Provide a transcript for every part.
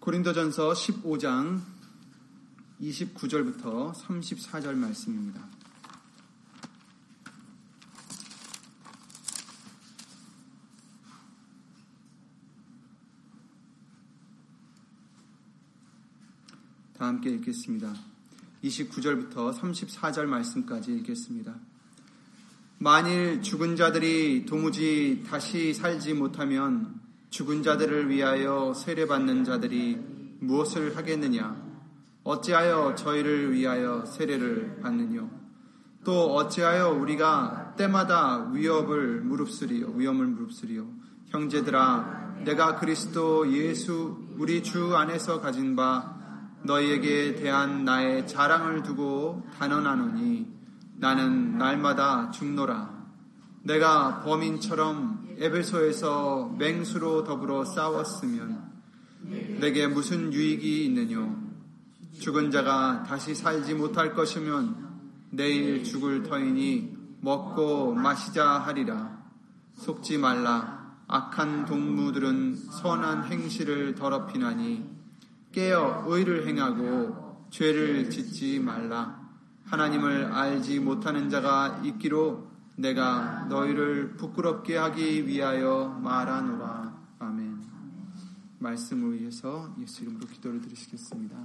고린도전서 15장 29절부터 34절 말씀입니다. 다 함께 읽겠습니다. 29절부터 34절 말씀까지 읽겠습니다. 만일 죽은 자들이 도무지 다시 살지 못하면 죽은 자들을 위하여 세례받는 자들이 무엇을 하겠느냐? 어찌하여 저희를 위하여 세례를 받느뇨? 또 어찌하여 우리가 때마다 위협을 무릅쓰리요? 위험을 무릅쓰리요? 형제들아, 내가 그리스도 예수 우리 주 안에서 가진 바 너희에게 대한 나의 자랑을 두고 단언하노니 나는 날마다 죽노라. 내가 범인처럼 에베소에서 맹수로 더불어 싸웠으면 내게 무슨 유익이 있느뇨? 죽은 자가 다시 살지 못할 것이면 내일 죽을 터이니 먹고 마시자 하리라. 속지 말라. 악한 동무들은 선한 행실을 더럽히나니 깨어 의를 행하고 죄를 짓지 말라. 하나님을 알지 못하는 자가 있기로 내가 너희를 부끄럽게 하기 위하여 말하노라. 아멘. 말씀을 위해서 예수 이름으로 기도를 드리시겠습니다.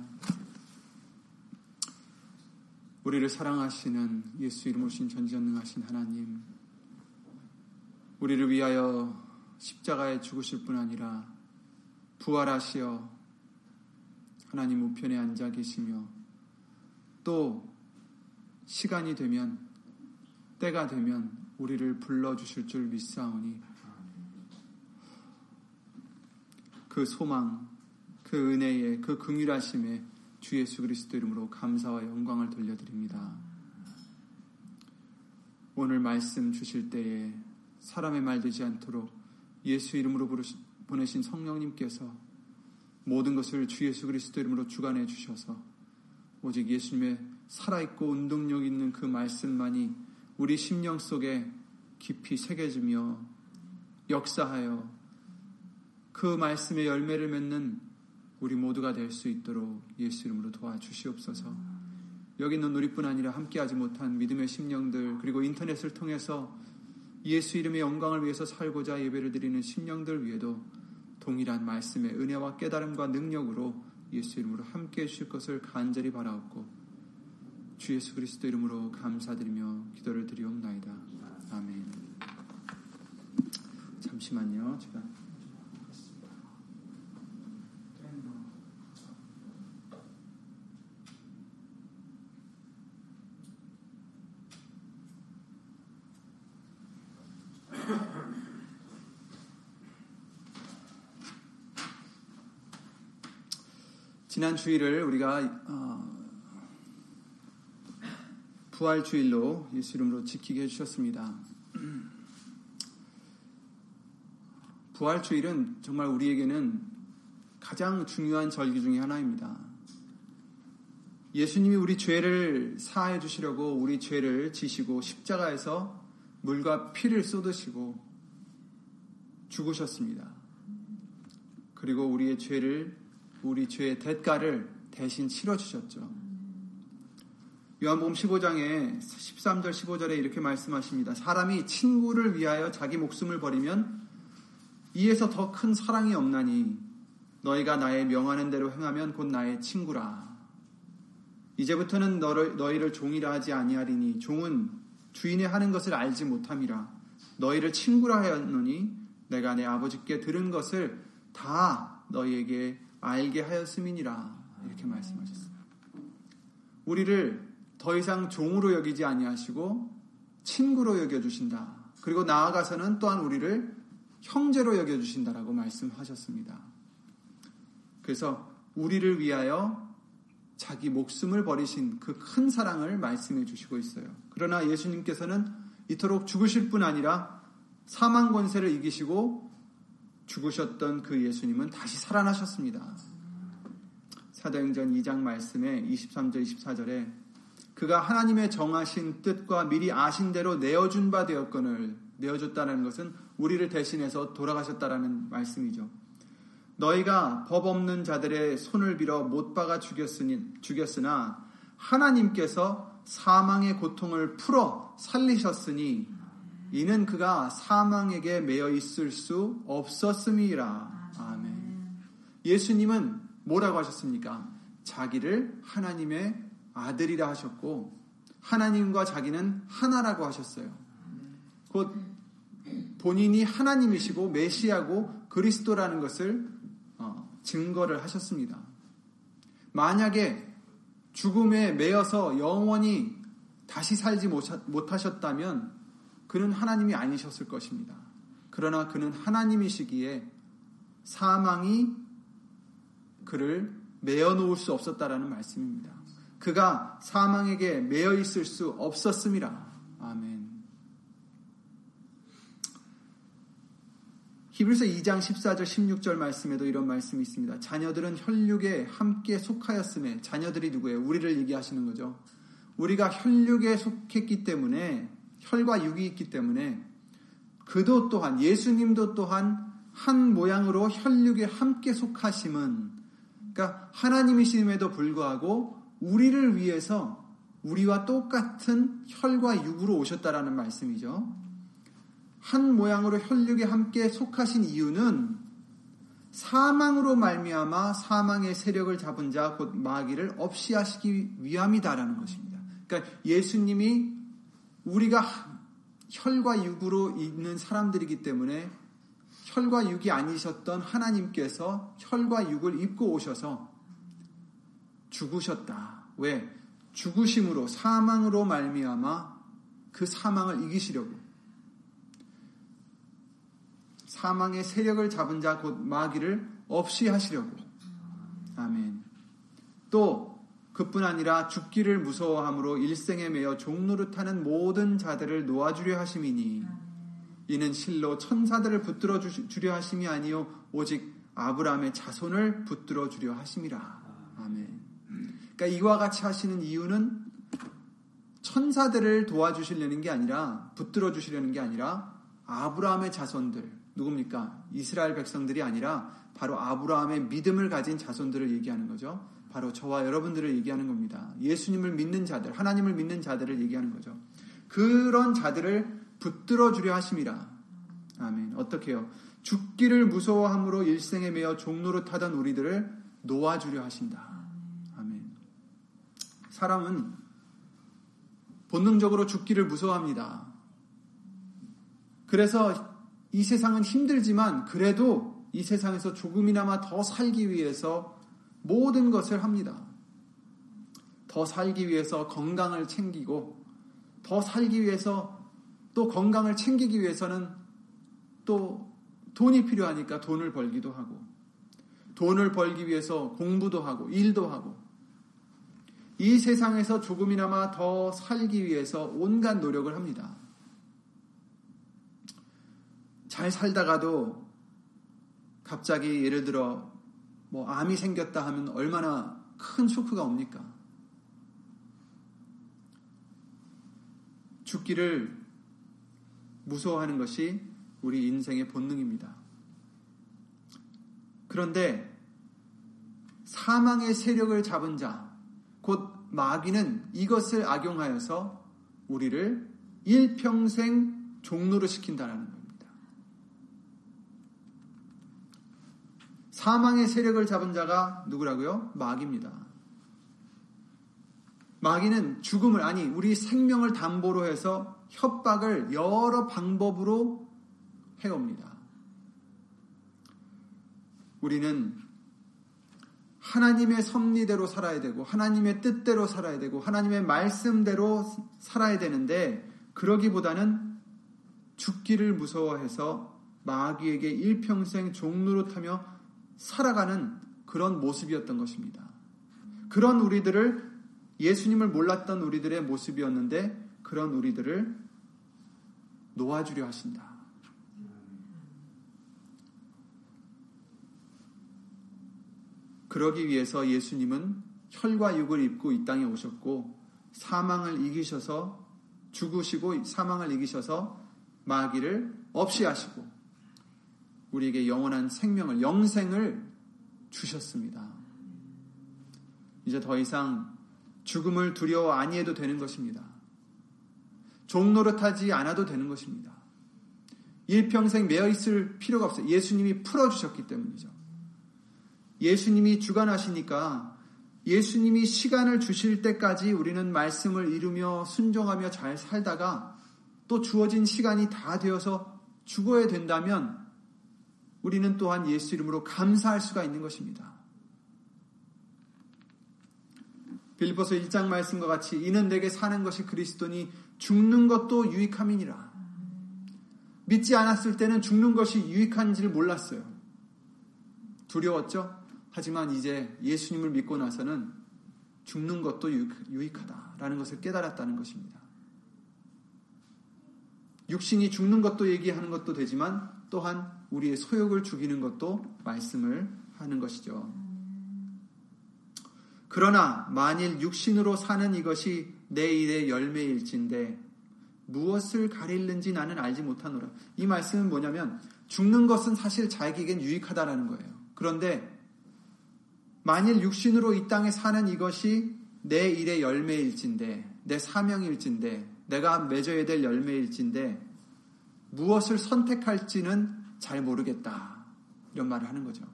우리를 사랑하시는 예수 이름 오신 전지전능하신 하나님, 우리를 위하여 십자가에 죽으실 뿐 아니라 부활하시어 하나님 우편에 앉아 계시며 또 시간이 되면 때가 되면 우리를 불러주실 줄 믿사오니 그 소망, 그 은혜에, 그 긍휼하심에 주 예수 그리스도 이름으로 감사와 영광을 돌려드립니다. 오늘 말씀 주실 때에 사람의 말 되지 않도록 예수 이름으로 보내신 성령님께서 모든 것을 주 예수 그리스도 이름으로 주관해 주셔서 오직 예수님의 살아있고 운동력 있는 그 말씀만이 우리 심령 속에 깊이 새겨지며 역사하여 그 말씀의 열매를 맺는 우리 모두가 될 수 있도록 예수 이름으로 도와주시옵소서. 여기 있는 우리뿐 아니라 함께하지 못한 믿음의 심령들 그리고 인터넷을 통해서 예수 이름의 영광을 위해서 살고자 예배를 드리는 심령들 위에도 동일한 말씀의 은혜와 깨달음과 능력으로 예수 이름으로 함께 해주실 것을 간절히 바라옵고 주 예수 그리스도 이름으로 감사드리며 기도를 드리옵나이다. 아멘. 잠시만요. 제가 지난 주일을 우리가 어, 부활 주일로 예수 이름으로 지키게 해주셨습니다. 부활 주일은 정말 우리에게는 가장 중요한 절기 중의 하나입니다. 예수님이 우리 죄를 사해 주시려고 우리 죄를 지시고 십자가에서 물과 피를 쏟으시고 죽으셨습니다. 그리고 우리의 죄를 우리 죄의 대가를 대신 치러 주셨죠. 요한복음 15장에 13절 15절에 이렇게 말씀하십니다. 사람이 친구를 위하여 자기 목숨을 버리면 이에서 더 큰 사랑이 없나니 너희가 나의 명하는 대로 행하면 곧 나의 친구라. 이제부터는 너를, 너희를 종이라 하지 아니하리니 종은 주인의 하는 것을 알지 못함이라. 너희를 친구라 하였노니 내가 내 아버지께 들은 것을 다 너희에게 알게 하였음이니라. 이렇게 말씀하셨습니다. 우리를 더 이상 종으로 여기지 아니하시고 친구로 여겨 주신다. 그리고 나아가서는 또한 우리를 형제로 여겨 주신다라고 말씀하셨습니다. 그래서 우리를 위하여 자기 목숨을 버리신 그 큰 사랑을 말씀해 주시고 있어요. 그러나 예수님께서는 이토록 죽으실 뿐 아니라 사망 권세를 이기시고 죽으셨던 그 예수님은 다시 살아나셨습니다. 사도행전 2장 말씀에 23절 24절에 그가 하나님의 정하신 뜻과 미리 아신 대로 내어준 바 되었건을 내어줬다는 것은 우리를 대신해서 돌아가셨다라는 말씀이죠. 너희가 법 없는 자들의 손을 빌어 못 박아 죽였으니, 죽였으나 하나님께서 사망의 고통을 풀어 살리셨으니 이는 그가 사망에게 매여 있을 수 없었음이라. 아멘. 예수님은 뭐라고 하셨습니까? 자기를 하나님의 아들이라 하셨고 하나님과 자기는 하나라고 하셨어요. 곧 본인이 하나님이시고 메시아고 그리스도라는 것을 어, 증거를 하셨습니다. 만약에 죽음에 매여서 영원히 다시 살지 못하셨다면 그는 하나님이 아니셨을 것입니다. 그러나 그는 하나님이시기에 사망이 그를 매어 놓을 수 없었다라는 말씀입니다. 그가 사망에게 매여 있을 수 없었습니다. 아멘. 히브리서 2장 14절 16절 말씀에도 이런 말씀이 있습니다. 자녀들은 혈육에 함께 속하였음에 자녀들이 누구예요? 우리를 얘기하시는 거죠. 우리가 혈육에 속했기 때문에 혈과 육이 있기 때문에 그도 또한 예수님도 또한 한 모양으로 혈육에 함께 속하심은 그러니까 하나님이심에도 불구하고 우리를 위해서 우리와 똑같은 혈과 육으로 오셨다라는 말씀이죠. 한 모양으로 혈육에 함께 속하신 이유는 사망으로 말미암아 사망의 세력을 잡은 자 곧 마귀를 없이 하시기 위함이다라는 것입니다. 그러니까 예수님이 우리가 혈과 육으로 있는 사람들이기 때문에 혈과 육이 아니셨던 하나님께서 혈과 육을 입고 오셔서 죽으셨다. 왜? 죽으심으로 사망으로 말미암아 그 사망을 이기시려고 사망의 세력을 잡은 자 곧 마귀를 없이 하시려고. 아멘. 또 그뿐 아니라 죽기를 무서워함으로 일생에 매여 종노릇하는 모든 자들을 놓아주려 하심이니 이는 실로 천사들을 붙들어 주려 하심이 아니요 오직 아브라함의 자손을 붙들어 주려 하심이라. 아멘. 그러니까 이와 같이 하시는 이유는 천사들을 도와주시려는 게 아니라 붙들어 주시려는 게 아니라 아브라함의 자손들 누굽니까? 이스라엘 백성들이 아니라 바로 아브라함의 믿음을 가진 자손들을 얘기하는 거죠. 바로 저와 여러분들을 얘기하는 겁니다. 예수님을 믿는 자들, 하나님을 믿는 자들을 얘기하는 거죠. 그런 자들을 붙들어 주려 하심이라. 아멘. 어떻게요? 죽기를 무서워함으로 일생에 매여 종로로 타던 우리들을 놓아주려 하신다. 사람은 본능적으로 죽기를 무서워합니다. 그래서 이 세상은 힘들지만 그래도 이 세상에서 조금이나마 더 살기 위해서 모든 것을 합니다. 더 살기 위해서 건강을 챙기고 더 살기 위해서 또 건강을 챙기기 위해서는 또 돈이 필요하니까 돈을 벌기도 하고 돈을 벌기 위해서 공부도 하고 일도 하고 이 세상에서 조금이나마 더 살기 위해서 온갖 노력을 합니다. 잘 살다가도 갑자기 예를 들어 뭐 암이 생겼다 하면 얼마나 큰 쇼크가 옵니까? 죽기를 무서워하는 것이 우리 인생의 본능입니다. 그런데 사망의 세력을 잡은 자, 곧 마귀는 이것을 악용하여서 우리를 일평생 종로를 시킨다는 거예요. 사망의 세력을 잡은 자가 누구라고요? 마귀입니다. 마귀는 죽음을 아니 우리 생명을 담보로 해서 협박을 여러 방법으로 해옵니다. 우리는 하나님의 섭리대로 살아야 되고 하나님의 뜻대로 살아야 되고 하나님의 말씀대로 살아야 되는데 그러기보다는 죽기를 무서워해서 마귀에게 일평생 종노릇하며 살아가는 그런 모습이었던 것입니다. 그런 우리들을 예수님을 몰랐던 우리들의 모습이었는데 그런 우리들을 놓아주려 하신다. 그러기 위해서 예수님은 혈과 육을 입고 이 땅에 오셨고 사망을 이기셔서 죽으시고 사망을 이기셔서 마귀를 없이 하시고 우리에게 영원한 생명을, 영생을 주셨습니다. 이제 더 이상 죽음을 두려워 아니해도 되는 것입니다. 종노릇하지 않아도 되는 것입니다. 일평생 매어 있을 필요가 없어요. 예수님이 풀어 주셨기 때문이죠. 예수님이 주관하시니까 예수님이 시간을 주실 때까지 우리는 말씀을 이루며 순종하며 잘 살다가 또 주어진 시간이 다 되어서 죽어야 된다면 우리는 또한 예수 이름으로 감사할 수가 있는 것입니다. 빌리포스 1장 말씀과 같이 이는 내게 사는 것이 그리스도니 죽는 것도 유익함이니라. 믿지 않았을 때는 죽는 것이 유익한지를 몰랐어요. 두려웠죠? 하지만 이제 예수님을 믿고 나서는 죽는 것도 유익하다라는 것을 깨달았다는 것입니다. 육신이 죽는 것도 얘기하는 것도 되지만 또한 우리의 소욕을 죽이는 것도 말씀을 하는 것이죠. 그러나 만일 육신으로 사는 이것이 내 일의 열매일진데 무엇을 가릴는지 나는 알지 못하노라. 이 말씀은 뭐냐면 죽는 것은 사실 자기에겐 유익하다라는 거예요. 그런데 만일 육신으로 이 땅에 사는 이것이 내 일의 열매일진데 내 사명일진데 내가 맺어야 될 열매일진데 무엇을 선택할지는 잘 모르겠다. 이런 말을 하는 거죠.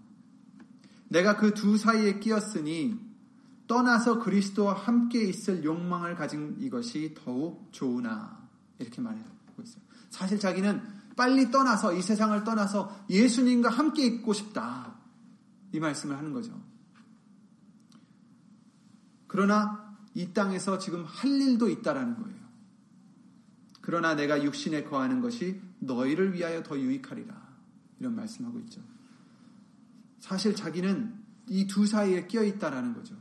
내가 그 두 사이에 끼었으니 떠나서 그리스도와 함께 있을 욕망을 가진 이것이 더욱 좋으나 이렇게 말하고 있어요. 사실 자기는 빨리 떠나서 이 세상을 떠나서 예수님과 함께 있고 싶다. 이 말씀을 하는 거죠. 그러나 이 땅에서 지금 할 일도 있다라는 거예요. 그러나 내가 육신에 거하는 것이 너희를 위하여 더 유익하리라. 이런 말씀하고 있죠. 사실 자기는 이 두 사이에 끼어 있다라는 거죠.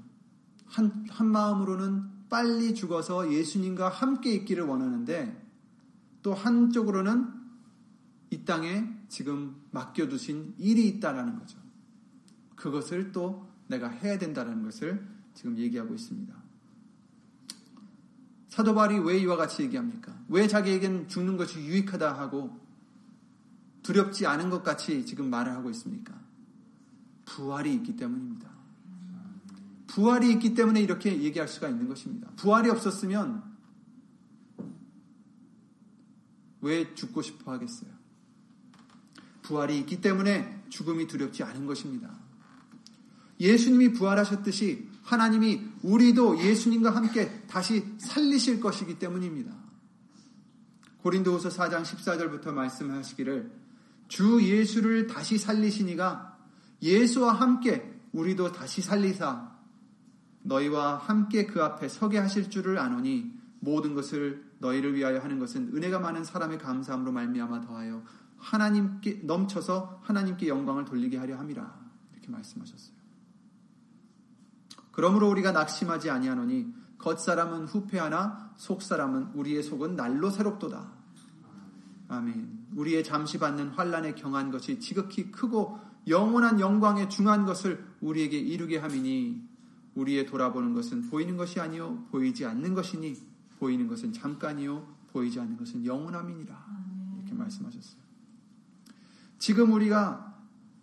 한, 한 마음으로는 빨리 죽어서 예수님과 함께 있기를 원하는데 또 한쪽으로는 이 땅에 지금 맡겨두신 일이 있다라는 거죠. 그것을 또 내가 해야 된다는 것을 지금 얘기하고 있습니다. 사도 바울이 왜 이와 같이 얘기합니까? 왜 자기에겐 죽는 것이 유익하다 하고 두렵지 않은 것 같이 지금 말을 하고 있습니까? 부활이 있기 때문입니다. 부활이 있기 때문에 이렇게 얘기할 수가 있는 것입니다. 부활이 없었으면 왜 죽고 싶어 하겠어요? 부활이 있기 때문에 죽음이 두렵지 않은 것입니다. 예수님이 부활하셨듯이 하나님이 우리도 예수님과 함께 다시 살리실 것이기 때문입니다. 고린도후서 4장 14절부터 말씀하시기를 주 예수를 다시 살리시니가 예수와 함께 우리도 다시 살리사 너희와 함께 그 앞에 서게 하실 줄을 아노니 모든 것을 너희를 위하여 하는 것은 은혜가 많은 사람의 감사함으로 말미암아 더하여 하나님께 넘쳐서 하나님께 영광을 돌리게 하려 함이라 이렇게 말씀하셨어요. 그러므로 우리가 낙심하지 아니하노니 겉사람은 후패하나 속사람은 우리의 속은 날로 새롭도다. 아멘. 우리의 잠시 받는 환란에 경한 것이 지극히 크고 영원한 영광에 중한 것을 우리에게 이루게 함이니 우리의 돌아보는 것은 보이는 것이 아니요 보이지 않는 것이니 보이는 것은 잠깐이요 보이지 않는 것은 영원함이니라 이렇게 말씀하셨어요. 지금 우리가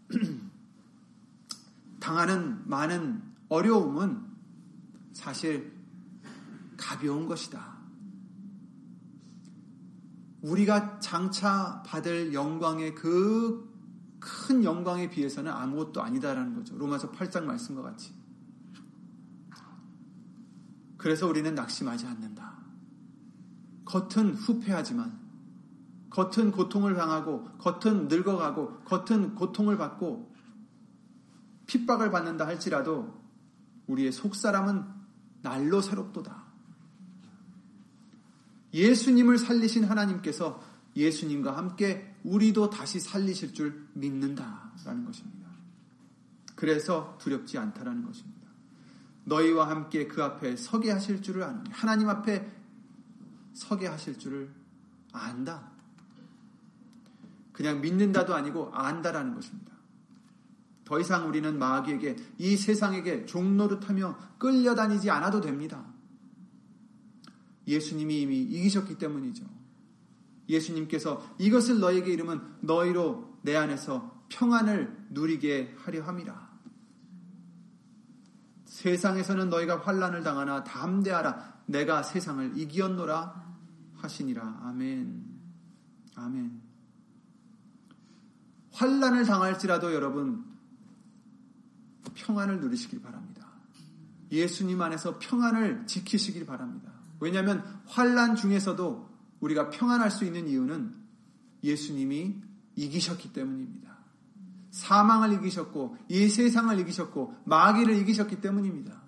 당하는 많은 어려움은 사실 가벼운 것이다. 우리가 장차 받을 영광의 그 큰 영광에 비해서는 아무것도 아니다라는 거죠. 로마서 8장 말씀과 같이. 그래서 우리는 낙심하지 않는다. 겉은 후패하지만, 겉은 고통을 당하고, 겉은 늙어가고, 겉은 고통을 받고, 핍박을 받는다 할지라도, 우리의 속사람은 날로 새롭도다. 예수님을 살리신 하나님께서 예수님과 함께 우리도 다시 살리실 줄 믿는다라는 것입니다. 그래서 두렵지 않다라는 것입니다. 너희와 함께 그 앞에 서게 하실 줄을 아노니 하나님 앞에 서게 하실 줄을 안다. 그냥 믿는다도 아니고 안다라는 것입니다. 더 이상 우리는 마귀에게 이 세상에게 종노릇하며 끌려다니지 않아도 됩니다. 예수님이 이미 이기셨기 때문이죠. 예수님께서 이것을 너에게 이르면 너희로 내 안에서 평안을 누리게 하려 함이라. 세상에서는 너희가 환란을 당하나 담대하라. 내가 세상을 이기었노라 하시니라. 아멘. 아멘. 환란을 당할지라도 여러분 평안을 누리시길 바랍니다. 예수님 안에서 평안을 지키시길 바랍니다. 왜냐하면 환란 중에서도 우리가 평안할 수 있는 이유는 예수님이 이기셨기 때문입니다. 사망을 이기셨고 이 세상을 이기셨고 마귀를 이기셨기 때문입니다.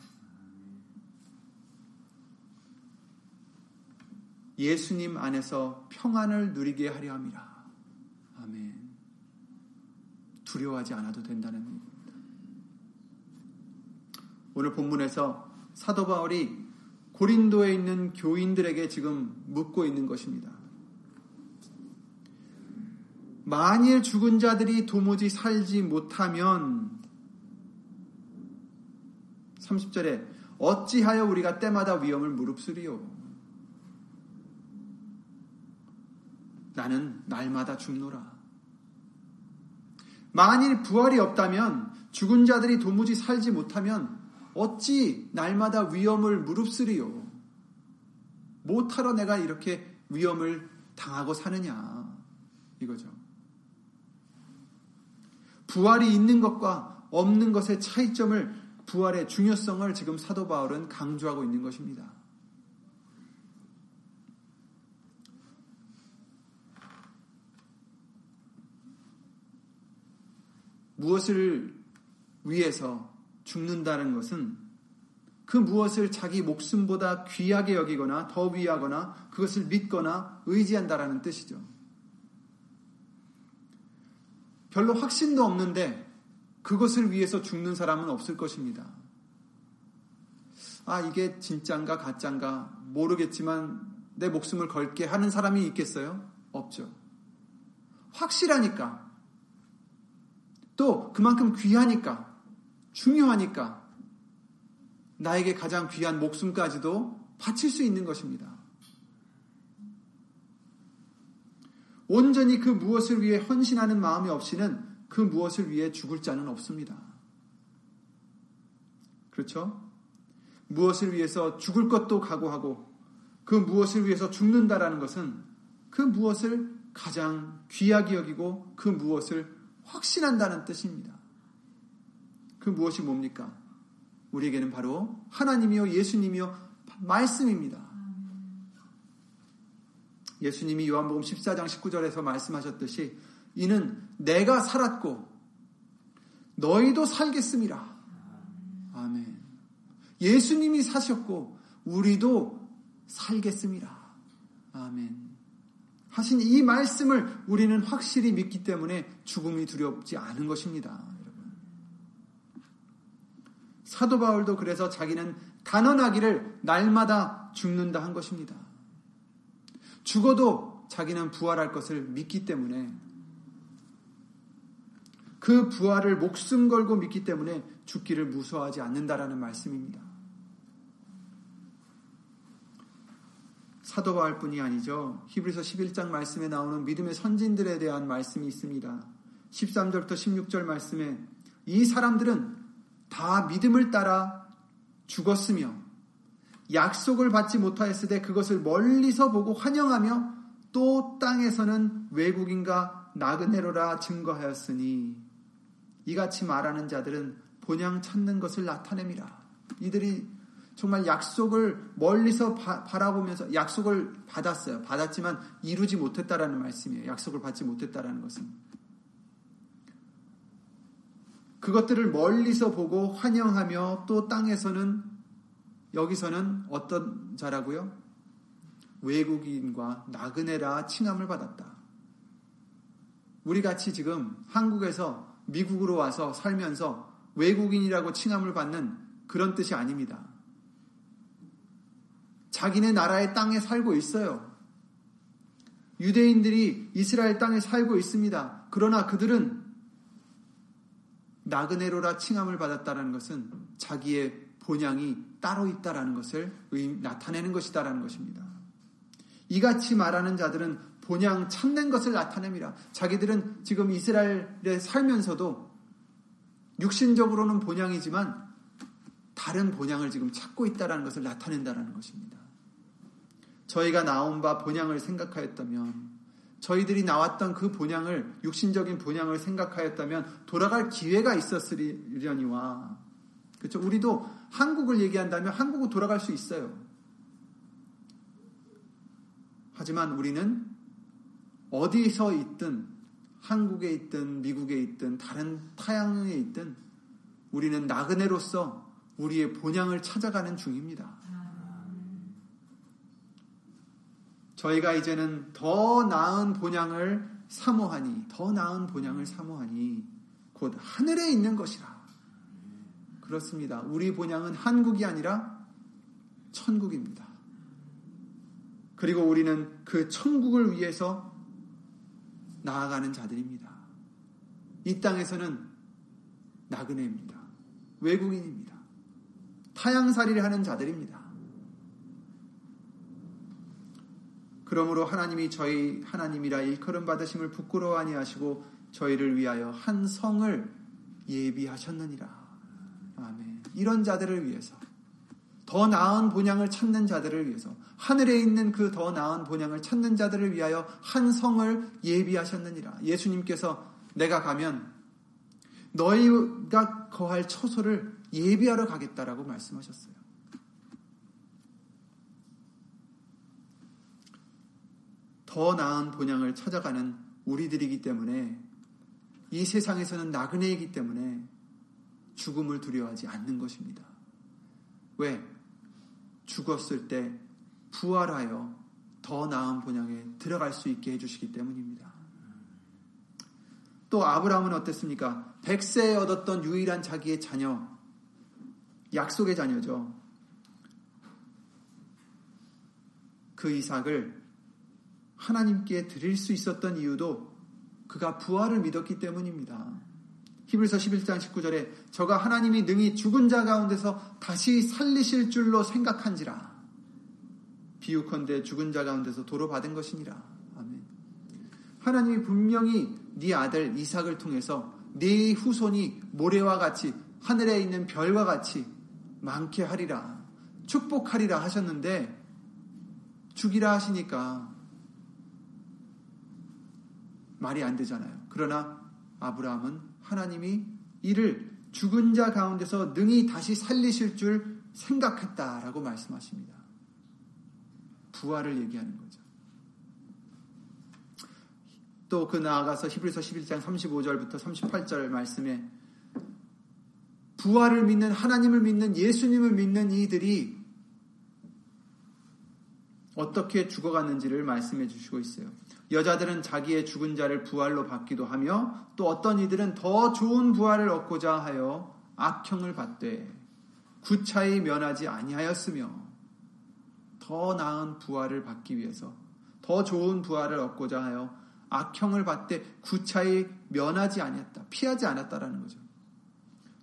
예수님 안에서 평안을 누리게 하려 함이라. 아멘. 두려워하지 않아도 된다는 겁니다. 오늘 본문에서 사도 바울이 고린도에 있는 교인들에게 지금 묻고 있는 것입니다. 만일 죽은 자들이 도무지 살지 못하면 30절에 어찌하여 우리가 때마다 위험을 무릅쓰리요 나는 날마다 죽노라. 만일 부활이 없다면 죽은 자들이 도무지 살지 못하면 어찌 날마다 위험을 무릅쓰리요? 못하러 내가 이렇게 위험을 당하고 사느냐? 이거죠. 부활이 있는 것과 없는 것의 차이점을 부활의 중요성을 지금 사도 바울은 강조하고 있는 것입니다. 무엇을 위해서 죽는다는 것은 그 무엇을 자기 목숨보다 귀하게 여기거나 더 위하거나 그것을 믿거나 의지한다라는 뜻이죠. 별로 확신도 없는데 그것을 위해서 죽는 사람은 없을 것입니다. 아, 이게 진짠가 가짠가 모르겠지만 내 목숨을 걸게 하는 사람이 있겠어요? 없죠. 확실하니까. 또 그만큼 귀하니까. 중요하니까. 나에게 가장 귀한 목숨까지도 바칠 수 있는 것입니다. 온전히 그 무엇을 위해 헌신하는 마음이 없이는 그 무엇을 위해 죽을 자는 없습니다. 그렇죠? 무엇을 위해서 죽을 것도 각오하고 그 무엇을 위해서 죽는다라는 것은 그 무엇을 가장 귀하게 여기고 그 무엇을 확신한다는 뜻입니다. 그 무엇이 뭡니까? 우리에게는 바로 하나님이요 예수님이요 말씀입니다. 예수님이 요한복음 14장 19절에서 말씀하셨듯이 이는 내가 살았고 너희도 살겠습니다. 아멘. 예수님이 사셨고 우리도 살겠습니다. 아멘. 하신 이 말씀을 우리는 확실히 믿기 때문에 죽음이 두렵지 않은 것입니다. 사도 바울도 그래서 자기는 단언하기를 날마다 죽는다 한 것입니다. 죽어도 자기는 부활할 것을 믿기 때문에 그 부활을 목숨 걸고 믿기 때문에 죽기를 무서워하지 않는다라는 말씀입니다. 사도 바울뿐이 아니죠. 히브리서 11장 말씀에 나오는 믿음의 선진들에 대한 말씀이 있습니다. 13절부터 16절 말씀에 이 사람들은 다 믿음을 따라 죽었으며 약속을 받지 못하였으되 그것을 멀리서 보고 환영하며 또 땅에서는 외국인과 나그네로라 증거하였으니 이같이 말하는 자들은 본향 찾는 것을 나타냅니다. 이들이 정말 약속을 멀리서 바, 라보면서 약속을 받았어요. 받았지만 이루지 못했다라는 말씀이에요. 약속을 받지 못했다라는 것은. 그것들을 멀리서 보고 환영하며 또 땅에서는 여기서는 어떤 자라고요? 외국인과 나그네라 칭함을 받았다. 우리 같이 지금 한국에서 미국으로 와서 살면서 외국인이라고 칭함을 받는 그런 뜻이 아닙니다. 자기네 나라의 땅에 살고 있어요. 유대인들이 이스라엘 땅에 살고 있습니다. 그러나 그들은 나그네로라 칭함을 받았다는 것은 자기의 본향이 따로 있다라는 것을 나타내는 것이다라는 것입니다. 이같이 말하는 자들은 본향 찾는 것을 나타냅니다. 자기들은 지금 이스라엘에 살면서도 육신적으로는 본향이지만 다른 본향을 지금 찾고 있다는 것을 나타낸다는 것입니다. 저희가 나온 바 본향을 생각하였다면 저희들이 나왔던 그 본향을 육신적인 본향을 생각하였다면 돌아갈 기회가 있었으려니와 그렇죠. 우리도 한국을 얘기한다면 한국은 돌아갈 수 있어요. 하지만 우리는 어디서 있든 한국에 있든 미국에 있든 다른 타양에 있든 우리는 나그네로서 우리의 본향을 찾아가는 중입니다. 저희가 이제는 더 나은 본향을 사모하니, 더 나은 본향을 사모하니, 곧 하늘에 있는 것이라. 그렇습니다. 우리 본향은 한국이 아니라 천국입니다. 그리고 우리는 그 천국을 위해서 나아가는 자들입니다. 이 땅에서는 나그네입니다. 외국인입니다. 타양살이를 하는 자들입니다. 그러므로 하나님이 저희 하나님이라 일컬음 받으심을 부끄러워 아니하시고 저희를 위하여 한 성을 예비하셨느니라. 아멘. 이런 자들을 위해서 더 나은 본향을 찾는 자들을 위해서 하늘에 있는 그 더 나은 본향을 찾는 자들을 위하여 한 성을 예비하셨느니라. 예수님께서 내가 가면 너희가 거할 처소를 예비하러 가겠다라고 말씀하셨어요. 더 나은 본향을 찾아가는 우리들이기 때문에 이 세상에서는 나그네이기 때문에 죽음을 두려워하지 않는 것입니다. 왜? 죽었을 때 부활하여 더 나은 본향에 들어갈 수 있게 해주시기 때문입니다. 또 아브라함은 어땠습니까? 백세에 얻었던 유일한 자기의 자녀, 약속의 자녀죠. 그 이삭을 하나님께 드릴 수 있었던 이유도 그가 부활을 믿었기 때문입니다. 히브리서 11장 19절에 저가 하나님이 능히 죽은 자 가운데서 다시 살리실 줄로 생각한지라 비유컨대 죽은 자 가운데서 도로 받은 것이니라. 아멘. 하나님이 분명히 네 아들 이삭을 통해서 네 후손이 모래와 같이 하늘에 있는 별과 같이 많게 하리라 축복하리라 하셨는데 죽이라 하시니까 말이 안 되잖아요. 그러나 아브라함은 하나님이 이를 죽은 자 가운데서 능히 다시 살리실 줄 생각했다라고 말씀하십니다. 부활을 얘기하는 거죠. 또 그 나아가서 히브리서 11장 35절부터 38절 말씀에 부활을 믿는 하나님을 믿는 예수님을 믿는 이들이 어떻게 죽어갔는지를 말씀해 주시고 있어요. 여자들은 자기의 죽은 자를 부활로 받기도 하며 또 어떤 이들은 더 좋은 부활을 얻고자 하여 악형을 받되 구차히 면하지 아니하였으며 더 나은 부활을 받기 위해서 더 좋은 부활을 얻고자 하여 악형을 받되 구차히 면하지 아니했다. 피하지 않았다라는 거죠.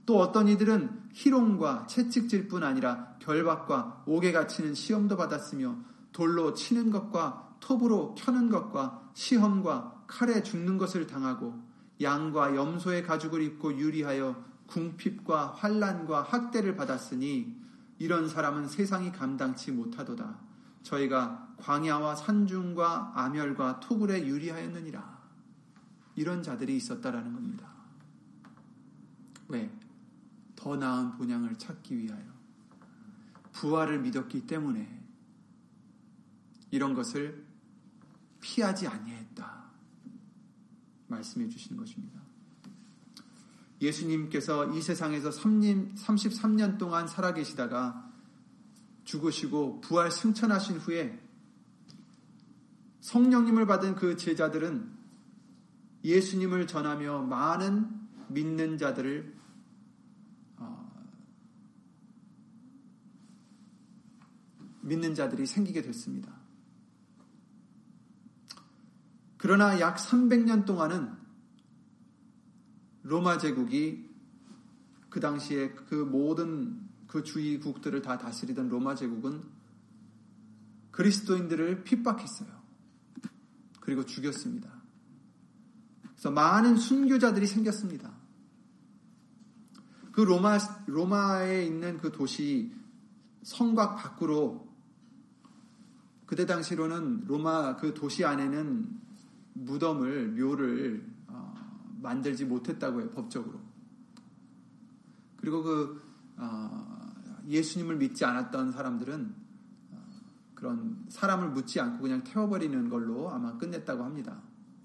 또 어떤 이들은 희롱과 채찍질 뿐 아니라 결박과 옥에 갇히는 시험도 받았으며 돌로 치는 것과 톱으로 켜는 것과 시험과 칼에 죽는 것을 당하고 양과 염소의 가죽을 입고 유리하여 궁핍과 환란과 학대를 받았으니 이런 사람은 세상이 감당치 못하도다. 저희가 광야와 산중과 아멸과 토굴에 유리하였느니라. 이런 자들이 있었다라는 겁니다. 왜? 더 나은 본향을 찾기 위하여 부활을 믿었기 때문에 이런 것을 피하지 아니했다. 말씀해 주시는 것입니다. 예수님께서 이 세상에서 33년 동안 살아계시다가 죽으시고 부활 승천하신 후에 성령님을 받은 그 제자들은 예수님을 전하며 많은 믿는 자들을 어, 믿는 자들이 생기게 됐습니다. 그러나 약 300년 동안은 로마 제국이 그 당시에 그 모든 그 주위국들을 다 다스리던 로마 제국은 그리스도인들을 핍박했어요. 그리고 죽였습니다. 그래서 많은 순교자들이 생겼습니다. 그 로마 로마에 있는 그 도시 성곽 밖으로 그때 당시로는 로마 그 도시 안에는 무덤을 묘를 어, 만들지 못했다고 해요 법적으로. 그리고 그 어, 예수님을 믿지 않았던 사람들은 어, 그런 사람을 묻지 않고 그냥 태워버리는 걸로 아마 끝냈다고 합니다.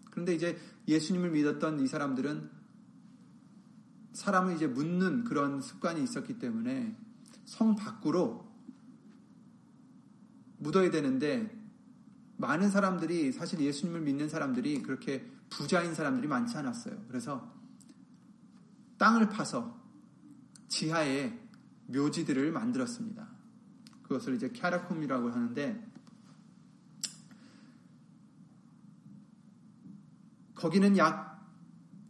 그런데 이제 예수님을 믿었던 이 사람들은 사람을 이제 묻는 그런 습관이 있었기 때문에 성 밖으로 묻어야 되는데 많은 사람들이 사실 예수님을 믿는 사람들이 그렇게 부자인 사람들이 많지 않았어요. 그래서 땅을 파서 지하에 묘지들을 만들었습니다. 그것을 이제 캐라콤이라고 하는데 거기는 약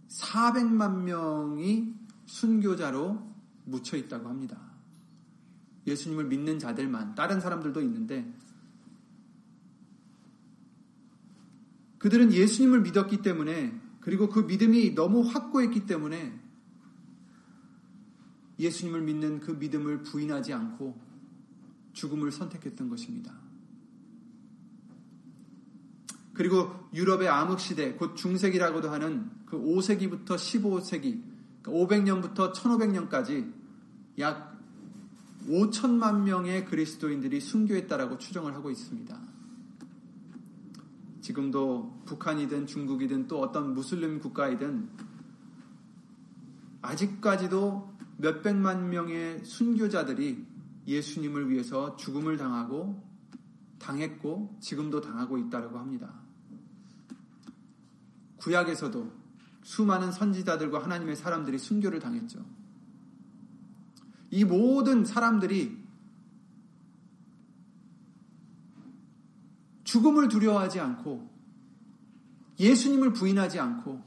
400만 명이 순교자로 묻혀 있다고 합니다. 예수님을 믿는 자들만, 다른 사람들도 있는데, 그들은 예수님을 믿었기 때문에, 그리고 그 믿음이 너무 확고했기 때문에, 예수님을 믿는 그 믿음을 부인하지 않고 죽음을 선택했던 것입니다. 그리고 유럽의 암흑시대, 곧 중세기라고도 하는 그 5세기부터 15세기, 500년부터 1500년까지 약 5천만 명의 그리스도인들이 순교했다라고 추정을 하고 있습니다. 지금도 북한이든 중국이든 또 어떤 무슬림 국가이든 아직까지도 몇백만 명의 순교자들이 예수님을 위해서 죽음을 당하고 당했고 지금도 당하고 있다고 합니다. 구약에서도 수많은 선지자들과 하나님의 사람들이 순교를 당했죠. 이 모든 사람들이 죽음을 두려워하지 않고 예수님을 부인하지 않고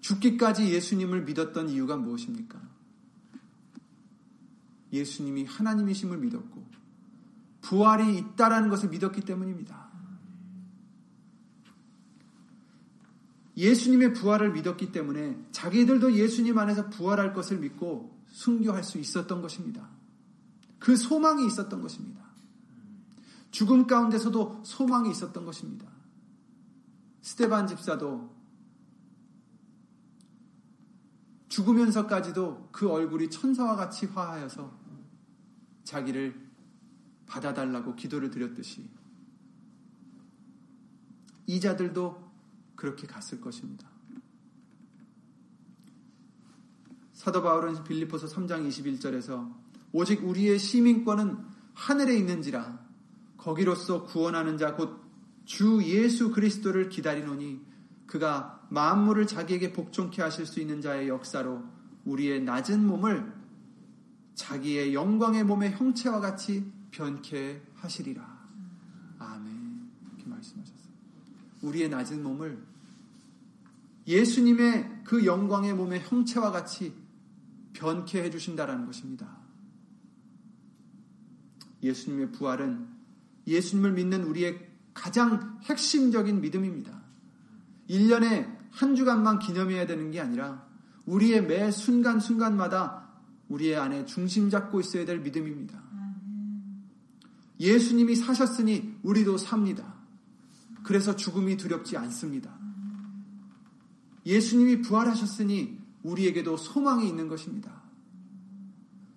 죽기까지 예수님을 믿었던 이유가 무엇입니까? 예수님이 하나님이심을 믿었고 부활이 있다라는 것을 믿었기 때문입니다. 예수님의 부활을 믿었기 때문에 자기들도 예수님 안에서 부활할 것을 믿고 순교할 수 있었던 것입니다. 그 소망이 있었던 것입니다. 죽음 가운데서도 소망이 있었던 것입니다. 스테반 집사도 죽으면서까지도 그 얼굴이 천사와 같이 화하여서 자기를 받아달라고 기도를 드렸듯이 이자들도 그렇게 갔을 것입니다. 사도 바울은 빌리포서 3장 21절에서 오직 우리의 시민권은 하늘에 있는지라 거기로서 구원하는 자 곧 주 예수 그리스도를 기다리노니 그가 만물을 자기에게 복종케 하실 수 있는 자의 역사로 우리의 낮은 몸을 자기의 영광의 몸의 형체와 같이 변케 하시리라. 아멘. 이렇게 말씀하셨어요. 우리의 낮은 몸을 예수님의 그 영광의 몸의 형체와 같이 변케 해주신다라는 것입니다. 예수님의 부활은 예수님을 믿는 우리의 가장 핵심적인 믿음입니다. 1년에 한 주간만 기념해야 되는 게 아니라 우리의 매 순간순간마다 우리의 안에 중심 잡고 있어야 될 믿음입니다. 예수님이 사셨으니 우리도 삽니다. 그래서 죽음이 두렵지 않습니다. 예수님이 부활하셨으니 우리에게도 소망이 있는 것입니다.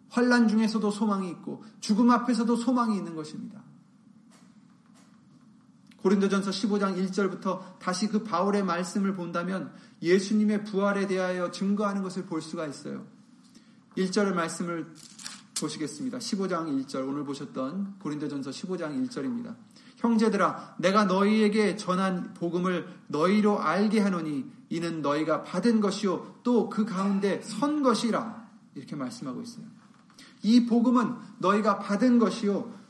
환란 중에서도 소망이 있고 죽음 앞에서도 소망이 있는 것입니다. 고린도전서 15장 1절부터 다시 그 바울의 말씀을 본다면 예수님의 부활에 대하여 증거하는 것을 볼 수가 있어요. 1절의 말씀을 보시겠습니다. 15장 1절 오늘 보셨던 고린도전서 15장 1절입니다. 형제들아 내가 너희에게 전한 복음을 너희로 알게 하노니 이는 너희가 받은 것이요 또 그 가운데 선 것이라 이렇게 말씀하고 있어요. 이 복음은 너희가 받은 것이요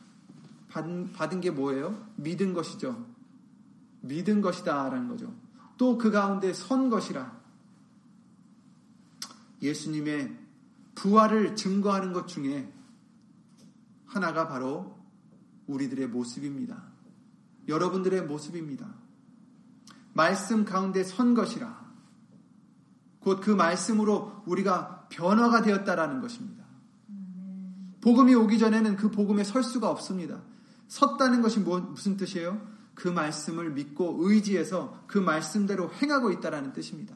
받은, 받은 게 뭐예요? 믿은 것이죠. 믿은 것이다 라는 거죠. 또 그 가운데 선 것이라 예수님의 부활을 증거하는 것 중에 하나가 바로 우리들의 모습입니다. 여러분들의 모습입니다. 말씀 가운데 선 것이라. 곧 그 말씀으로 우리가 변화가 되었다라는 것입니다. 복음이 오기 전에는 그 복음에 설 수가 없습니다. 섰다는 것이 뭐, 무슨 뜻이에요? 그 말씀을 믿고 의지해서 그 말씀대로 행하고 있다라는 뜻입니다.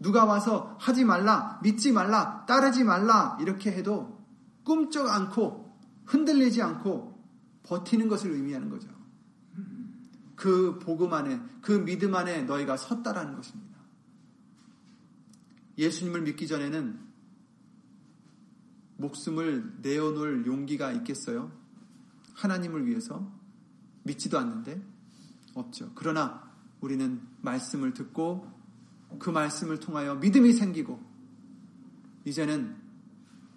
누가 와서 하지 말라, 믿지 말라, 따르지 말라 이렇게 해도 꿈쩍 않고 흔들리지 않고 버티는 것을 의미하는 거죠. 그 복음 안에, 그 믿음 안에 너희가 섰다라는 것입니다. 예수님을 믿기 전에는 목숨을 내어놓을 용기가 있겠어요? 하나님을 위해서 믿지도 않는데 없죠. 그러나 우리는 말씀을 듣고 그 말씀을 통하여 믿음이 생기고 이제는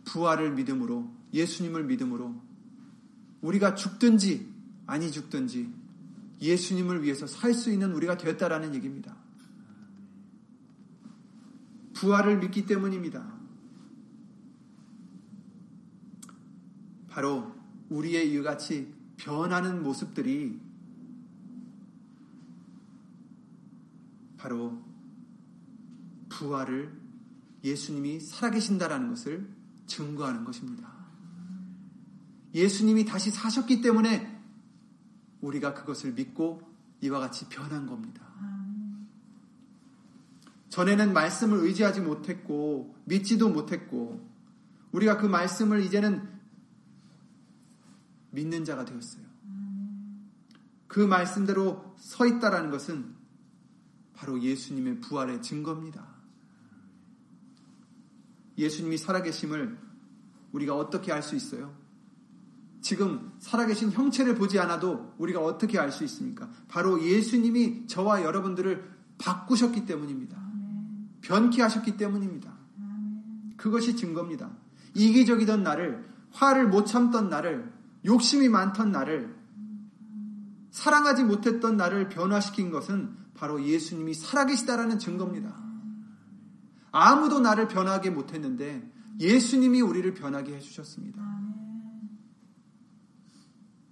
부활을 믿음으로 예수님을 믿음으로 우리가 죽든지 아니 죽든지 예수님을 위해서 살 수 있는 우리가 되었다라는 얘기입니다. 부활을 믿기 때문입니다. 바로 우리의 이같이 변하는 모습들이 바로 부활을 예수님이 살아계신다라는 것을 증거하는 것입니다. 예수님이 다시 사셨기 때문에 우리가 그것을 믿고 이와 같이 변한 겁니다. 전에는 말씀을 의지하지 못했고 믿지도 못했고 우리가 그 말씀을 이제는 믿는 자가 되었어요. 그 말씀대로 서 있다라는 것은 바로 예수님의 부활의 증거입니다. 예수님이 살아계심을 우리가 어떻게 알 수 있어요? 지금 살아계신 형체를 보지 않아도 우리가 어떻게 알 수 있습니까? 바로 예수님이 저와 여러분들을 바꾸셨기 때문입니다. 변케 하셨기 때문입니다. 그것이 증거입니다. 이기적이던 나를, 화를 못 참던 나를, 욕심이 많던 나를, 사랑하지 못했던 나를 변화시킨 것은 바로 예수님이 살아계시다라는 증거입니다. 아무도 나를 변하게 못했는데 예수님이 우리를 변하게 해주셨습니다.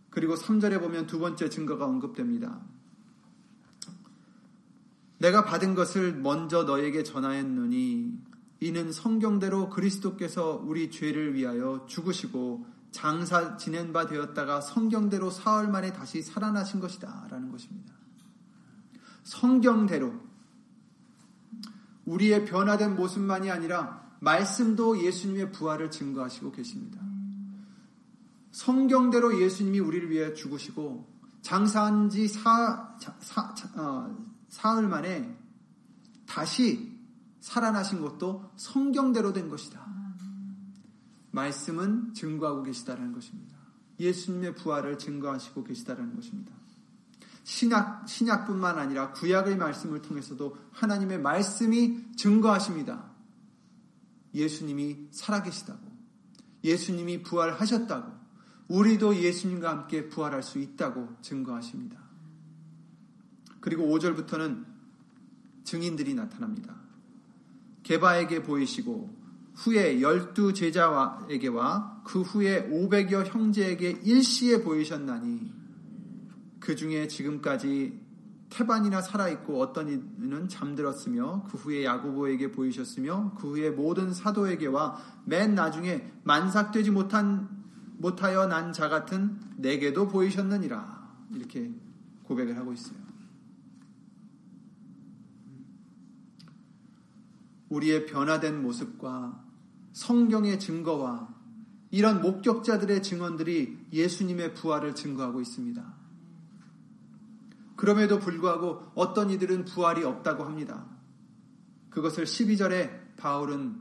그리고 3절에 보면 두 번째 증거가 언급됩니다. 내가 받은 것을 먼저 너에게 전하였느니 이는 성경대로 그리스도께서 우리 죄를 위하여 죽으시고 장사 지낸 바 되었다가 성경대로 사흘 만에 다시 살아나신 것이다. 라는 것입니다. 성경대로 우리의 변화된 모습만이 아니라 말씀도 예수님의 부활을 증거하시고 계십니다. 성경대로 예수님이 우리를 위해 죽으시고 장사한 지 사, 사, 어, 사흘 만에 다시 살아나신 것도 성경대로 된 것이다. 말씀은 증거하고 계시다는 것입니다. 예수님의 부활을 증거하시고 계시다는 것입니다. 신약, 신약뿐만 아니라 구약의 말씀을 통해서도 하나님의 말씀이 증거하십니다. 예수님이 살아계시다고. 예수님이 부활하셨다고. 우리도 예수님과 함께 부활할 수 있다고 증거하십니다. 그리고 5절부터는 증인들이 나타납니다. 개바에게 보이시고 후에 열두 제자에게와 그 후에 500여 형제에게 일시에 보이셨나니 그 중에 지금까지 태반이나 살아있고 어떤 이는 잠들었으며 그 후에 야고보에게 보이셨으며 그 후에 모든 사도에게와 맨 나중에 만삭되지 못한 못하여 난 자 같은 내게도 보이셨느니라. 이렇게 고백을 하고 있어요. 우리의 변화된 모습과 성경의 증거와 이런 목격자들의 증언들이 예수님의 부활을 증거하고 있습니다. 그럼에도 불구하고 어떤 이들은 부활이 없다고 합니다. 그것을 12절에 바울은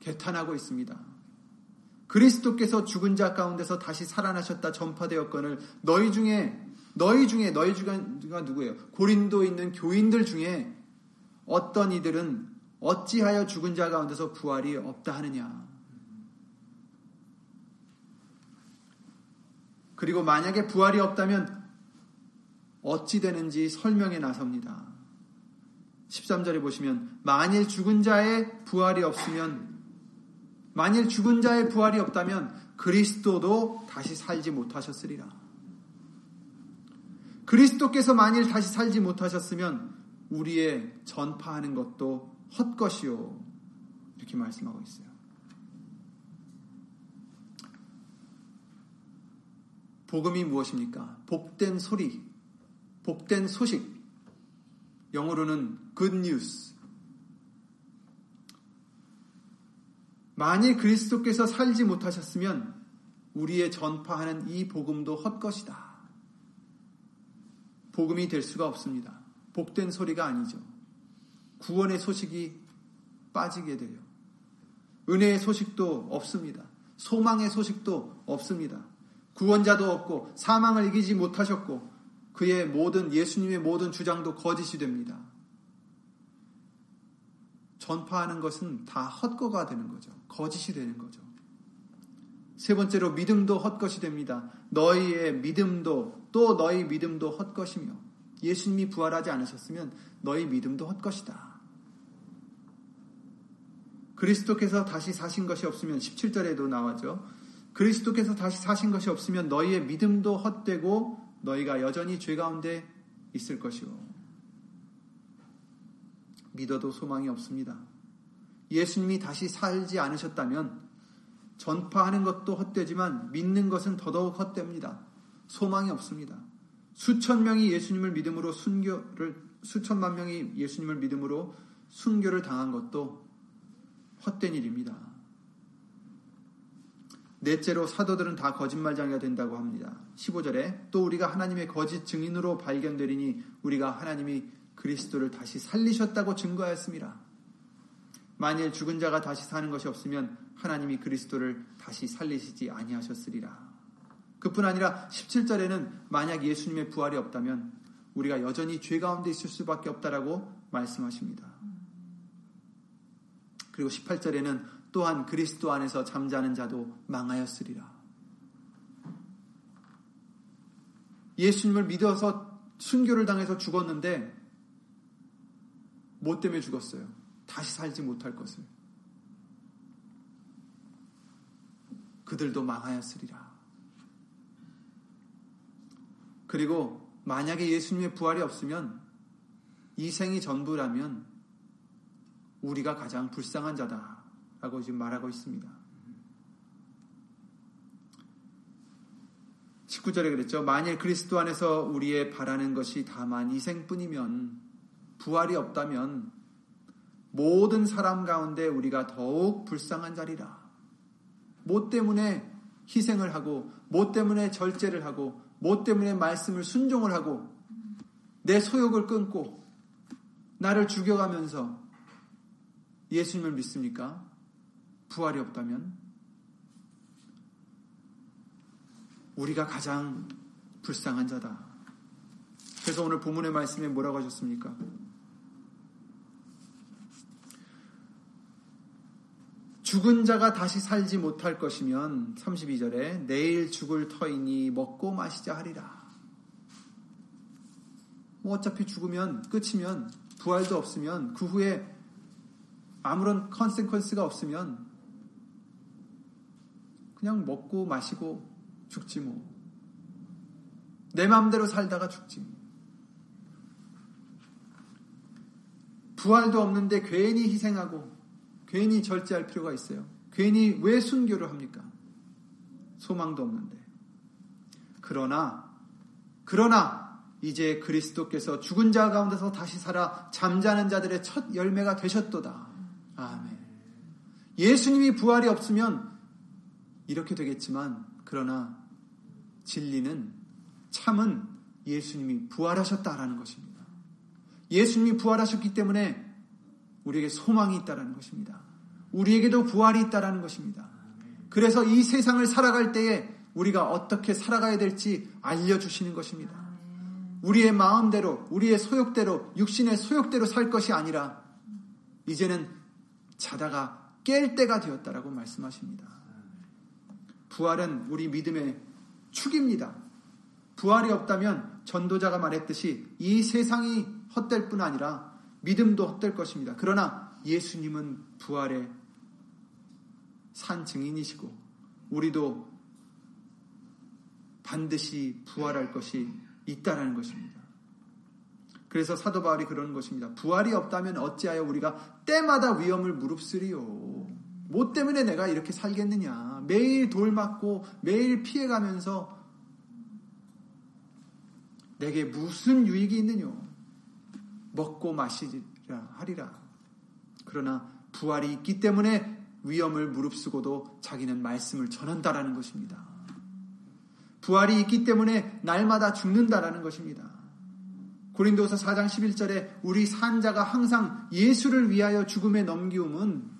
개탄하고 있습니다. 그리스도께서 죽은 자 가운데서 다시 살아나셨다 전파되었거늘 너희 중에 너희 중에 너희 중가 누구예요? 고린도 있는 교인들 중에 어떤 이들은 어찌하여 죽은 자 가운데서 부활이 없다 하느냐? 그리고 만약에 부활이 없다면 어찌 되는지 설명에 나섭니다. 13절에 보시면 만일 죽은 자의 부활이 없으면 만일 죽은 자의 부활이 없다면 그리스도도 다시 살지 못하셨으리라. 그리스도께서 만일 다시 살지 못하셨으면 우리의 전파하는 것도 헛것이요. 이렇게 말씀하고 있어요. 복음이 무엇입니까? 복된 소리, 복된 소식. 영어로는 good news. 만일 그리스도께서 살지 못하셨으면 우리의 전파하는 이 복음도 헛것이다. 복음이 될 수가 없습니다. 복된 소리가 아니죠. 구원의 소식이 빠지게 돼요. 은혜의 소식도 없습니다. 소망의 소식도 없습니다. 구원자도 없고 사망을 이기지 못하셨고 그의 모든 예수님의 모든 주장도 거짓이 됩니다. 전파하는 것은 다 헛거가 되는 거죠. 거짓이 되는 거죠. 세 번째로 믿음도 헛것이 됩니다. 너희의 믿음도 또 너희 믿음도 헛것이며 예수님이 부활하지 않으셨으면 너희 믿음도 헛것이다. 그리스도께서 다시 사신 것이 없으면 17절에도 나와죠. 그리스도께서 다시 사신 것이 없으면 너희의 믿음도 헛되고 너희가 여전히 죄 가운데 있을 것이요. 믿어도 소망이 없습니다. 예수님이 다시 살지 않으셨다면 전파하는 것도 헛되지만 믿는 것은 더더욱 헛됩니다. 소망이 없습니다. 수천 명이 예수님을 믿음으로 순교를 수천만 명이 예수님을 믿음으로 순교를 당한 것도 헛된 일입니다. 넷째로 사도들은 다 거짓말장이가 된다고 합니다. 15절에 또 우리가 하나님의 거짓 증인으로 발견되리니 우리가 하나님이 그리스도를 다시 살리셨다고 증거하였습니다. 만일 죽은 자가 다시 사는 것이 없으면 하나님이 그리스도를 다시 살리시지 아니하셨으리라. 그뿐 아니라 17절에는 만약 예수님의 부활이 없다면 우리가 여전히 죄 가운데 있을 수밖에 없다라고 말씀하십니다. 그리고 18절에는 또한 그리스도 안에서 잠자는 자도 망하였으리라. 예수님을 믿어서 순교를 당해서 죽었는데 뭐 때문에 죽었어요? 다시 살지 못할 것을. 그들도 망하였으리라. 그리고 만약에 예수님의 부활이 없으면 이 생이 전부라면 우리가 가장 불쌍한 자다라고 지금 말하고 있습니다. 19절에 그랬죠. 만일 그리스도 안에서 우리의 바라는 것이 다만 이 생뿐이면 부활이 없다면 모든 사람 가운데 우리가 더욱 불쌍한 자리라. 뭐 때문에 희생을 하고, 뭐 때문에 절제를 하고, 뭐 때문에 말씀을 순종을 하고, 내 소욕을 끊고, 나를 죽여가면서 예수님을 믿습니까? 부활이 없다면? 우리가 가장 불쌍한 자다. 그래서 오늘 본문의 말씀에 뭐라고 하셨습니까? 죽은 자가 다시 살지 못할 것이면 32절에 내일 죽을 터이니 먹고 마시자 하리라. 뭐 어차피 죽으면 끝이면 부활도 없으면 그 후에 아무런 컨세퀀스가 없으면 그냥 먹고 마시고 죽지 뭐. 내 마음대로 살다가 죽지. 부활도 없는데 괜히 희생하고 괜히 절제할 필요가 있어요. 괜히 왜 순교를 합니까? 소망도 없는데. 그러나, 그러나, 이제 그리스도께서 죽은 자 가운데서 다시 살아 잠자는 자들의 첫 열매가 되셨도다. 아멘. 예수님이 부활이 없으면 이렇게 되겠지만, 그러나 진리는 참은 예수님이 부활하셨다라는 것입니다. 예수님이 부활하셨기 때문에 우리에게 소망이 있다라는 것입니다. 우리에게도 부활이 있다라는 것입니다. 그래서 이 세상을 살아갈 때에 우리가 어떻게 살아가야 될지 알려주시는 것입니다. 우리의 마음대로, 우리의 소욕대로, 육신의 소욕대로 살 것이 아니라 이제는 자다가 깰 때가 되었다라고 말씀하십니다. 부활은 우리 믿음의 축입니다. 부활이 없다면 전도자가 말했듯이 이 세상이 헛될 뿐 아니라 믿음도 헛될 것입니다. 그러나 예수님은 부활의 산 증인이시고 우리도 반드시 부활할 것이 있다라는 것입니다. 그래서 사도 바울이 그러는 것입니다. 부활이 없다면 어찌하여 우리가 때마다 위험을 무릅쓰리요. 뭐 때문에 내가 이렇게 살겠느냐. 매일 돌 맞고 매일 피해가면서 내게 무슨 유익이 있느냐. 먹고 마시리라 하리라. 그러나 부활이 있기 때문에 위험을 무릅쓰고도 자기는 말씀을 전한다라는 것입니다. 부활이 있기 때문에 날마다 죽는다라는 것입니다. 고린도서 4장 11절에 우리 산자가 항상 예수를 위하여 죽음에 넘기움은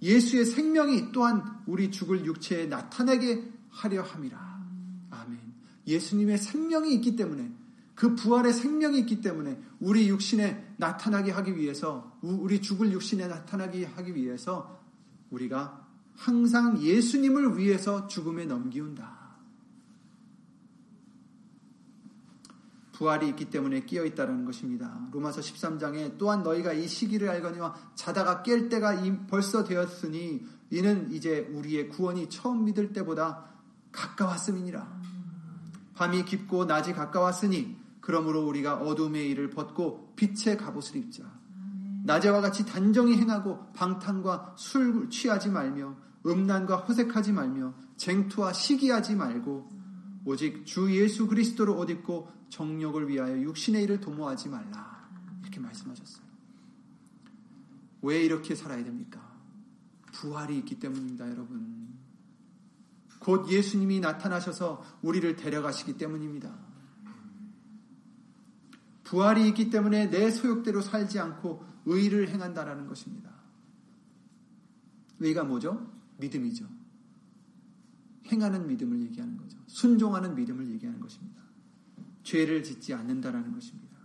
예수의 생명이 또한 우리 죽을 육체에 나타내게 하려 함이라. 아멘. 예수님의 생명이 있기 때문에 그 부활의 생명이 있기 때문에 우리 육신에 나타나게 하기 위해서 우리 죽을 육신에 나타나게 하기 위해서 우리가 항상 예수님을 위해서 죽음에 넘기운다. 부활이 있기 때문에 끼어 있다는 것입니다. 로마서 13장에 또한 너희가 이 시기를 알거니와 자다가 깰 때가 벌써 되었으니 이는 이제 우리의 구원이 처음 믿을 때보다 가까웠음이니라. 밤이 깊고 낮이 가까웠으니 그러므로 우리가 어둠의 일을 벗고 빛의 갑옷을 입자. 낮에와 같이 단정히 행하고 방탕과 술 취하지 말며 음란과 허색하지 말며 쟁투와 시기하지 말고 오직 주 예수 그리스도를 옷 입고 정욕을 위하여 육신의 일을 도모하지 말라. 이렇게 말씀하셨어요. 왜 이렇게 살아야 됩니까? 부활이 있기 때문입니다, 여러분. 곧 예수님이 나타나셔서 우리를 데려가시기 때문입니다. 부활이 있기 때문에 내 소욕대로 살지 않고 의를 행한다라는 것입니다. 의가 뭐죠? 믿음이죠. 행하는 믿음을 얘기하는 거죠. 순종하는 믿음을 얘기하는 것입니다. 죄를 짓지 않는다라는 것입니다.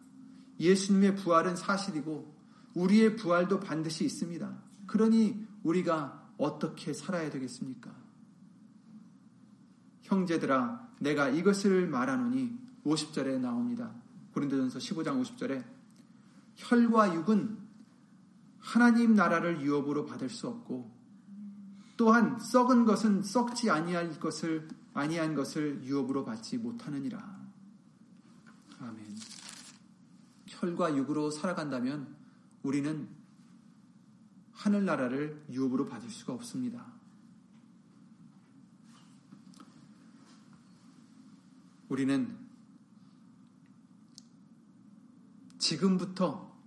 예수님의 부활은 사실이고 우리의 부활도 반드시 있습니다. 그러니 우리가 어떻게 살아야 되겠습니까? 형제들아 내가 이것을 말하노니 50절에 나옵니다. 고린도전서 15장 50절에 혈과 육은 하나님 나라를 유업으로 받을 수 없고 또한 썩은 것은 썩지 아니할 것을 아니한 것을 유업으로 받지 못하느니라. 아멘. 혈과 육으로 살아간다면 우리는 하늘나라를 유업으로 받을 수가 없습니다. 우리는 지금부터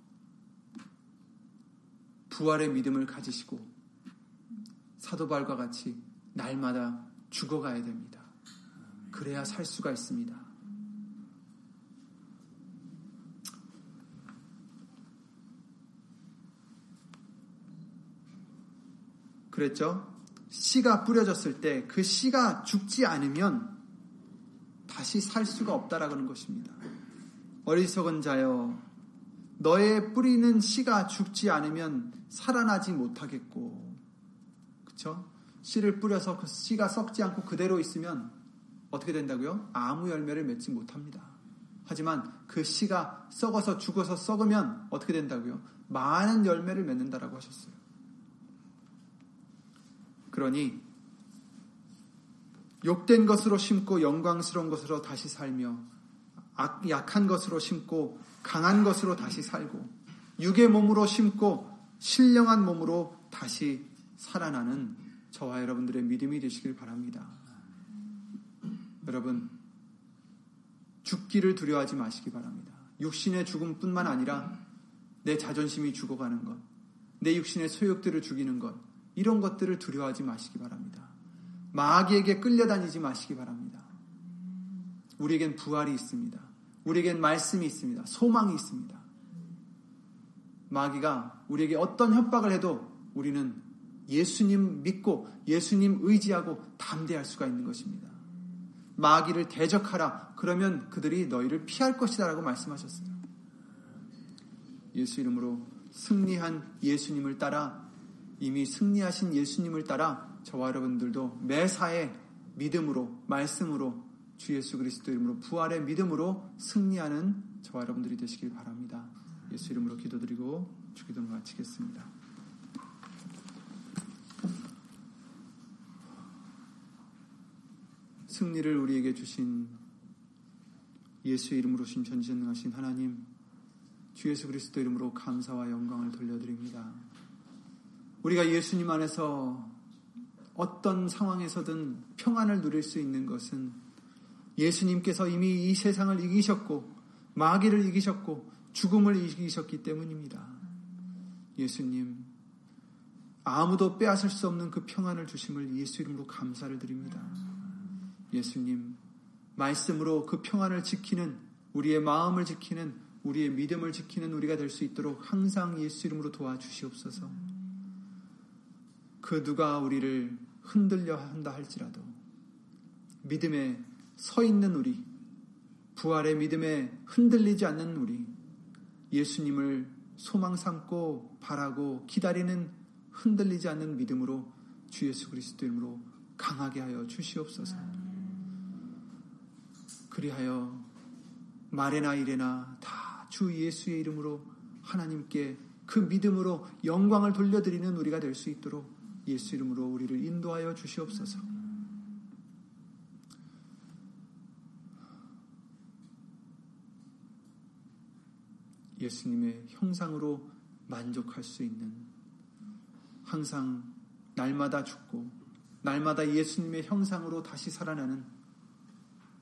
부활의 믿음을 가지시고 사도발과 같이 날마다 죽어가야 됩니다. 그래야 살 수가 있습니다. 그랬죠? 씨가 뿌려졌을 때 그 씨가 죽지 않으면 다시 살 수가 없다라는 것입니다. 어리석은 자여, 너의 뿌리는 씨가 죽지 않으면 살아나지 못하겠고, 그쵸? 씨를 뿌려서 그 씨가 썩지 않고 그대로 있으면 어떻게 된다고요? 아무 열매를 맺지 못합니다. 하지만 그 씨가 썩어서 죽어서 썩으면 어떻게 된다고요? 많은 열매를 맺는다라고 하셨어요. 그러니 욕된 것으로 심고 영광스러운 것으로 다시 살며 약한 것으로 심고 강한 것으로 다시 살고 육의 몸으로 심고 신령한 몸으로 다시 살아나는 저와 여러분들의 믿음이 되시길 바랍니다. 여러분 죽기를 두려워하지 마시기 바랍니다. 육신의 죽음뿐만 아니라 내 자존심이 죽어가는 것, 내 육신의 소욕들을 죽이는 것, 이런 것들을 두려워하지 마시기 바랍니다. 마귀에게 끌려다니지 마시기 바랍니다. 우리에겐 부활이 있습니다. 우리에겐 말씀이 있습니다. 소망이 있습니다. 마귀가 우리에게 어떤 협박을 해도 우리는 예수님 믿고 예수님 의지하고 담대할 수가 있는 것입니다. 마귀를 대적하라. 그러면 그들이 너희를 피할 것이다. 라고 말씀하셨어요. 예수 이름으로 승리한 예수님을 따라 이미 승리하신 예수님을 따라 저와 여러분들도 매사에 믿음으로 말씀으로 주 예수 그리스도 이름으로 부활의 믿음으로 승리하는 저와 여러분들이 되시길 바랍니다. 예수 이름으로 기도드리고 주기도 마치겠습니다. 승리를 우리에게 주신 예수의 이름으로 신 전지전능하신 하나님 주 예수 그리스도 이름으로 감사와 영광을 돌려드립니다. 우리가 예수님 안에서 어떤 상황에서든 평안을 누릴 수 있는 것은 예수님께서 이미 이 세상을 이기셨고 마귀를 이기셨고 죽음을 이기셨기 때문입니다. 예수님 아무도 빼앗을 수 없는 그 평안을 주심을 예수 이름으로 감사를 드립니다. 예수님 말씀으로 그 평안을 지키는 우리의 마음을 지키는 우리의 믿음을 지키는 우리가 될 수 있도록 항상 예수 이름으로 도와주시옵소서. 그 누가 우리를 흔들려 한다 할지라도 믿음에 서 있는 우리, 부활의 믿음에 흔들리지 않는 우리, 예수님을 소망 삼고 바라고 기다리는 흔들리지 않는 믿음으로 주 예수 그리스도 이름으로 강하게 하여 주시옵소서. 그리하여 말에나 이래나 다 주 예수의 이름으로 하나님께 그 믿음으로 영광을 돌려드리는 우리가 될 수 있도록 예수 이름으로 우리를 인도하여 주시옵소서. 예수님의 형상으로 만족할 수 있는 항상 날마다 죽고 날마다 예수님의 형상으로 다시 살아나는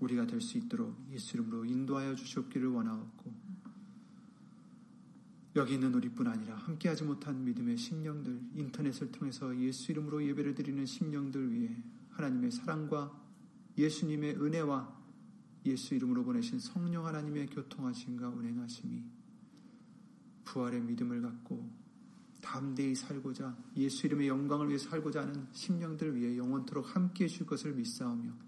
우리가 될 수 있도록 예수 이름으로 인도하여 주시옵기를 원하옵고 여기 있는 우리뿐 아니라 함께하지 못한 믿음의 심령들 인터넷을 통해서 예수 이름으로 예배를 드리는 심령들 위해 하나님의 사랑과 예수님의 은혜와 예수 이름으로 보내신 성령 하나님의 교통하심과 운행하심이 부활의 믿음을 갖고 담대히 살고자 예수 이름의 영광을 위해 살고자 하는 심령들 위해 영원토록 함께 해 줄 것을 믿사오며